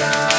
time.